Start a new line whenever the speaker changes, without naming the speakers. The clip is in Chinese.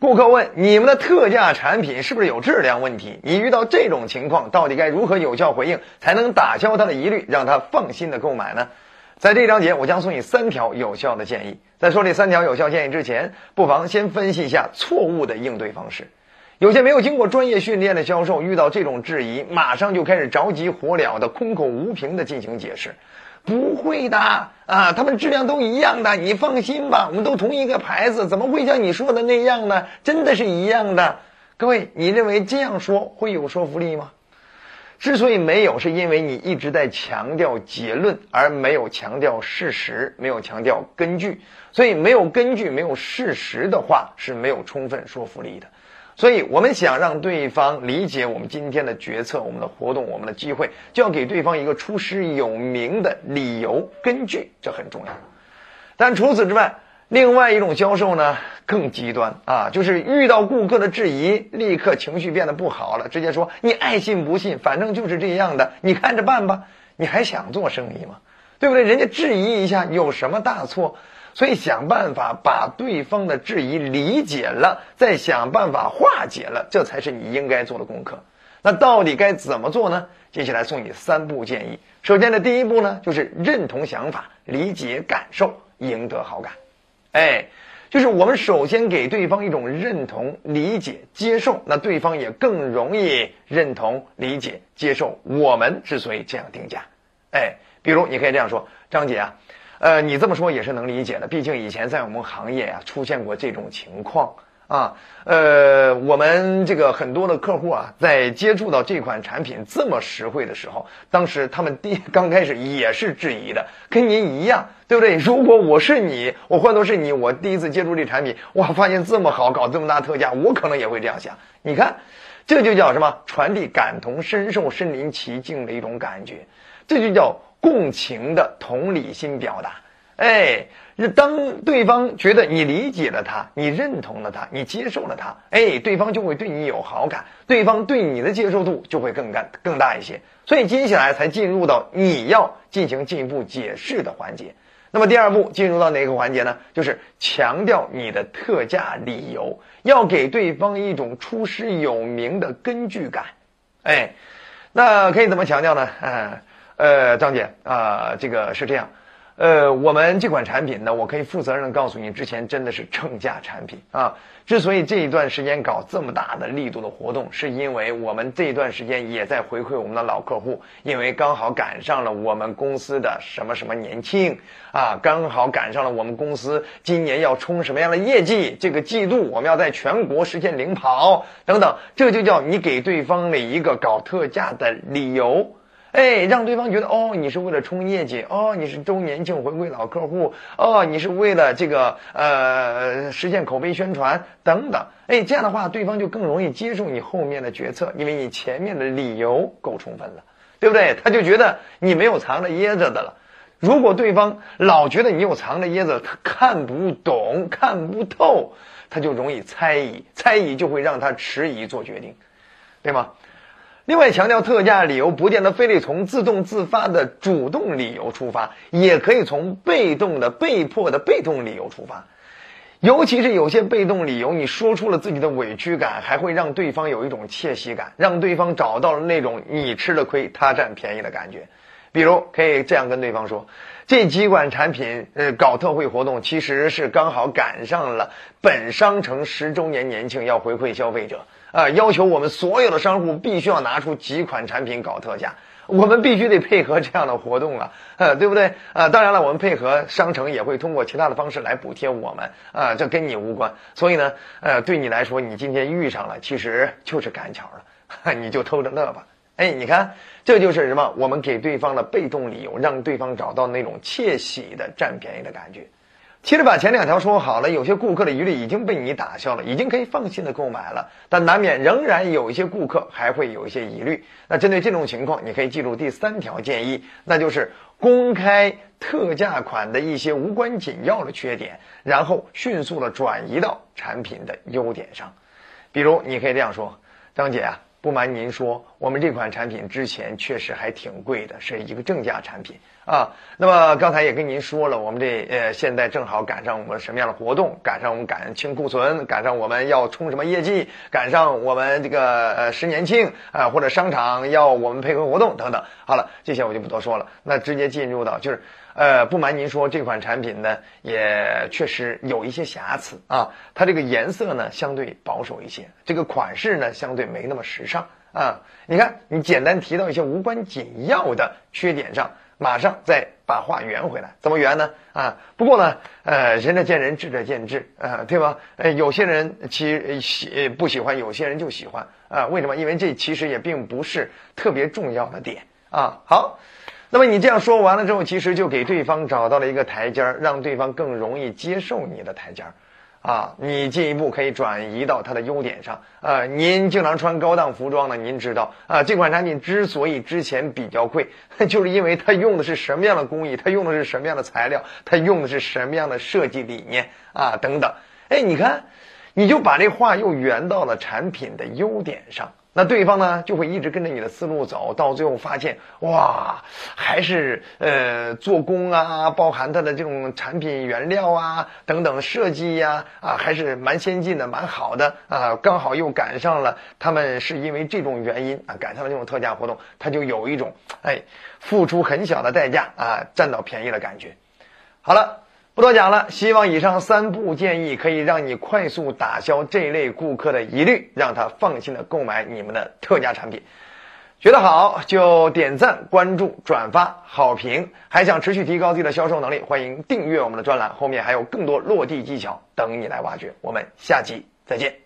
顾客问：“你们的特价产品是不是有质量问题？”你遇到这种情况，到底该如何有效回应，才能打消他的疑虑，让他放心的购买呢？在这章节，我将送你三条有效的建议。在说这三条有效建议之前，不妨先分析一下错误的应对方式。有些没有经过专业训练的销售，遇到这种质疑，马上就开始着急火燎的、空口无凭的进行解释。不会的啊，他们质量都一样的，你放心吧，我们都同一个牌子，怎么会像你说的那样呢？真的是一样的。各位，你认为这样说会有说服力吗？之所以没有，是因为你一直在强调结论，而没有强调事实，没有强调根据。所以没有根据、没有事实的话，是没有充分说服力的。所以，我们想让对方理解我们今天的决策、我们的活动、我们的机会，就要给对方一个出师有名的理由、根据，这很重要。但除此之外，另外一种销售呢更极端啊，就是遇到顾客的质疑，立刻情绪变得不好了，直接说：“你爱信不信，反正就是这样的，你看着办吧。”你还想做生意吗？对不对？人家质疑一下有什么大错？所以想办法把对方的质疑理解了，再想办法化解了，这才是你应该做的功课。那到底该怎么做呢？接下来送你三步建议。首先的第一步呢，就是认同想法、理解感受，赢得好感。哎，就是我们首先给对方一种认同、理解、接受，那对方也更容易认同、理解、接受我们之所以这样定价。哎，比如你可以这样说：“张姐啊。”呃，你这么说也是能理解的，毕竟以前在我们行业呀出现过这种情况啊。呃，我们这个很多的客户啊，在接触到这款产品这么实惠的时候，当时他们第刚开始也是质疑的，跟您一样，对不对？如果我是你，我换作是你，我第一次接触这产品，哇，发现这么好，搞这么大特价，我可能也会这样想。你看，这就叫什么？传递感同身受、身临其境的一种感觉，这就叫。共情的同理心表达，哎，当对方觉得你理解了他，你认同了他，你接受了他，哎，对方就会对你有好感，对方对你的接受度就会更干更大一些。所以接下来才进入到你要进行进一步解释的环节。那么第二步进入到哪个环节呢？就是强调你的特价理由，要给对方一种出师有名的根据感。哎，那可以怎么强调呢？呃。呃，张姐啊，这个是这样，呃，我们这款产品呢，我可以负责任的告诉你，之前真的是正价产品啊。之所以这一段时间搞这么大的力度的活动，是因为我们这一段时间也在回馈我们的老客户，因为刚好赶上了我们公司的什么什么年庆啊，刚好赶上了我们公司今年要冲什么样的业绩，这个季度我们要在全国实现领跑等等，这就叫你给对方的一个搞特价的理由。哎，让对方觉得哦，你是为了冲业绩哦，你是周年庆回归老客户哦，你是为了这个呃实现口碑宣传等等。哎，这样的话，对方就更容易接受你后面的决策，因为你前面的理由够充分了，对不对？他就觉得你没有藏着掖着的了。如果对方老觉得你有藏着掖着，他看不懂、看不透，他就容易猜疑，猜疑就会让他迟疑做决定，对吗？另外，强调特价理由不见得非得从自动自发的主动理由出发，也可以从被动的、被迫的被动理由出发。尤其是有些被动理由，你说出了自己的委屈感，还会让对方有一种窃喜感，让对方找到了那种你吃了亏，他占便宜的感觉。比如，可以这样跟对方说：这几款产品，呃，搞特惠活动，其实是刚好赶上了本商城十周年年庆，要回馈消费者。啊，要求我们所有的商户必须要拿出几款产品搞特价，我们必须得配合这样的活动啊，呃，对不对？啊，当然了，我们配合商城也会通过其他的方式来补贴我们，啊，这跟你无关。所以呢，呃，对你来说，你今天遇上了，其实就是赶巧了，你就偷着乐吧。哎，你看，这就是什么？我们给对方的被动理由，让对方找到那种窃喜的占便宜的感觉。其实把前两条说好了，有些顾客的疑虑已经被你打消了，已经可以放心的购买了。但难免仍然有一些顾客还会有一些疑虑。那针对这种情况，你可以记住第三条建议，那就是公开特价款的一些无关紧要的缺点，然后迅速的转移到产品的优点上。比如，你可以这样说：“张姐啊，不瞒您说，我们这款产品之前确实还挺贵的，是一个正价产品。啊。那么刚才也跟您说了，我们这呃现在正好赶上我们什么样的活动？赶上我们赶清库存，赶上我们要冲什么业绩？赶上我们这个呃十年庆啊，或者商场要我们配合活动等等。好了，这些我就不多说了，那直接进入到就是。呃，不瞒您说，这款产品呢也确实有一些瑕疵啊。它这个颜色呢相对保守一些，这个款式呢相对没那么时尚上啊。你看，你简单提到一些无关紧要的缺点上，马上再把话圆回来，怎么圆呢？啊，不过呢，呃，仁者见仁，智者见智啊，对吧？呃，有些人其喜不喜欢，有些人就喜欢啊。为什么？因为这其实也并不是特别重要的点啊。好。那么你这样说完了之后，其实就给对方找到了一个台阶儿，让对方更容易接受你的台阶儿，啊，你进一步可以转移到它的优点上。啊，您经常穿高档服装呢，您知道啊，这款产品之所以之前比较贵，就是因为它用的是什么样的工艺，它用的是什么样的材料，它用的是什么样的设计理念啊，等等。哎，你看，你就把这话又圆到了产品的优点上。那对方呢就会一直跟着你的思路走，到最后发现，哇，还是呃做工啊，包含它的这种产品原料啊等等设计呀啊，还是蛮先进的，蛮好的啊，刚好又赶上了他们是因为这种原因啊赶上了这种特价活动，他就有一种哎付出很小的代价啊占到便宜的感觉。好了。不多讲了，希望以上三步建议可以让你快速打消这类顾客的疑虑，让他放心的购买你们的特价产品。觉得好就点赞、关注、转发、好评。还想持续提高自己的销售能力，欢迎订阅我们的专栏，后面还有更多落地技巧等你来挖掘。我们下期再见。